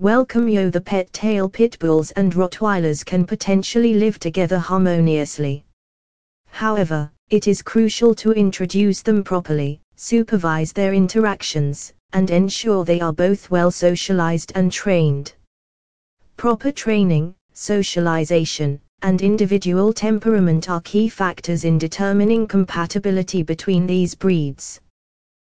welcome yo the pet tale pit bulls and Rottweilers can potentially live together harmoniously. However, it is crucial to introduce them properly, supervise their interactions, and ensure they are both well socialized and trained. Proper training, socialization, and individual temperament are key factors in determining compatibility between these breeds.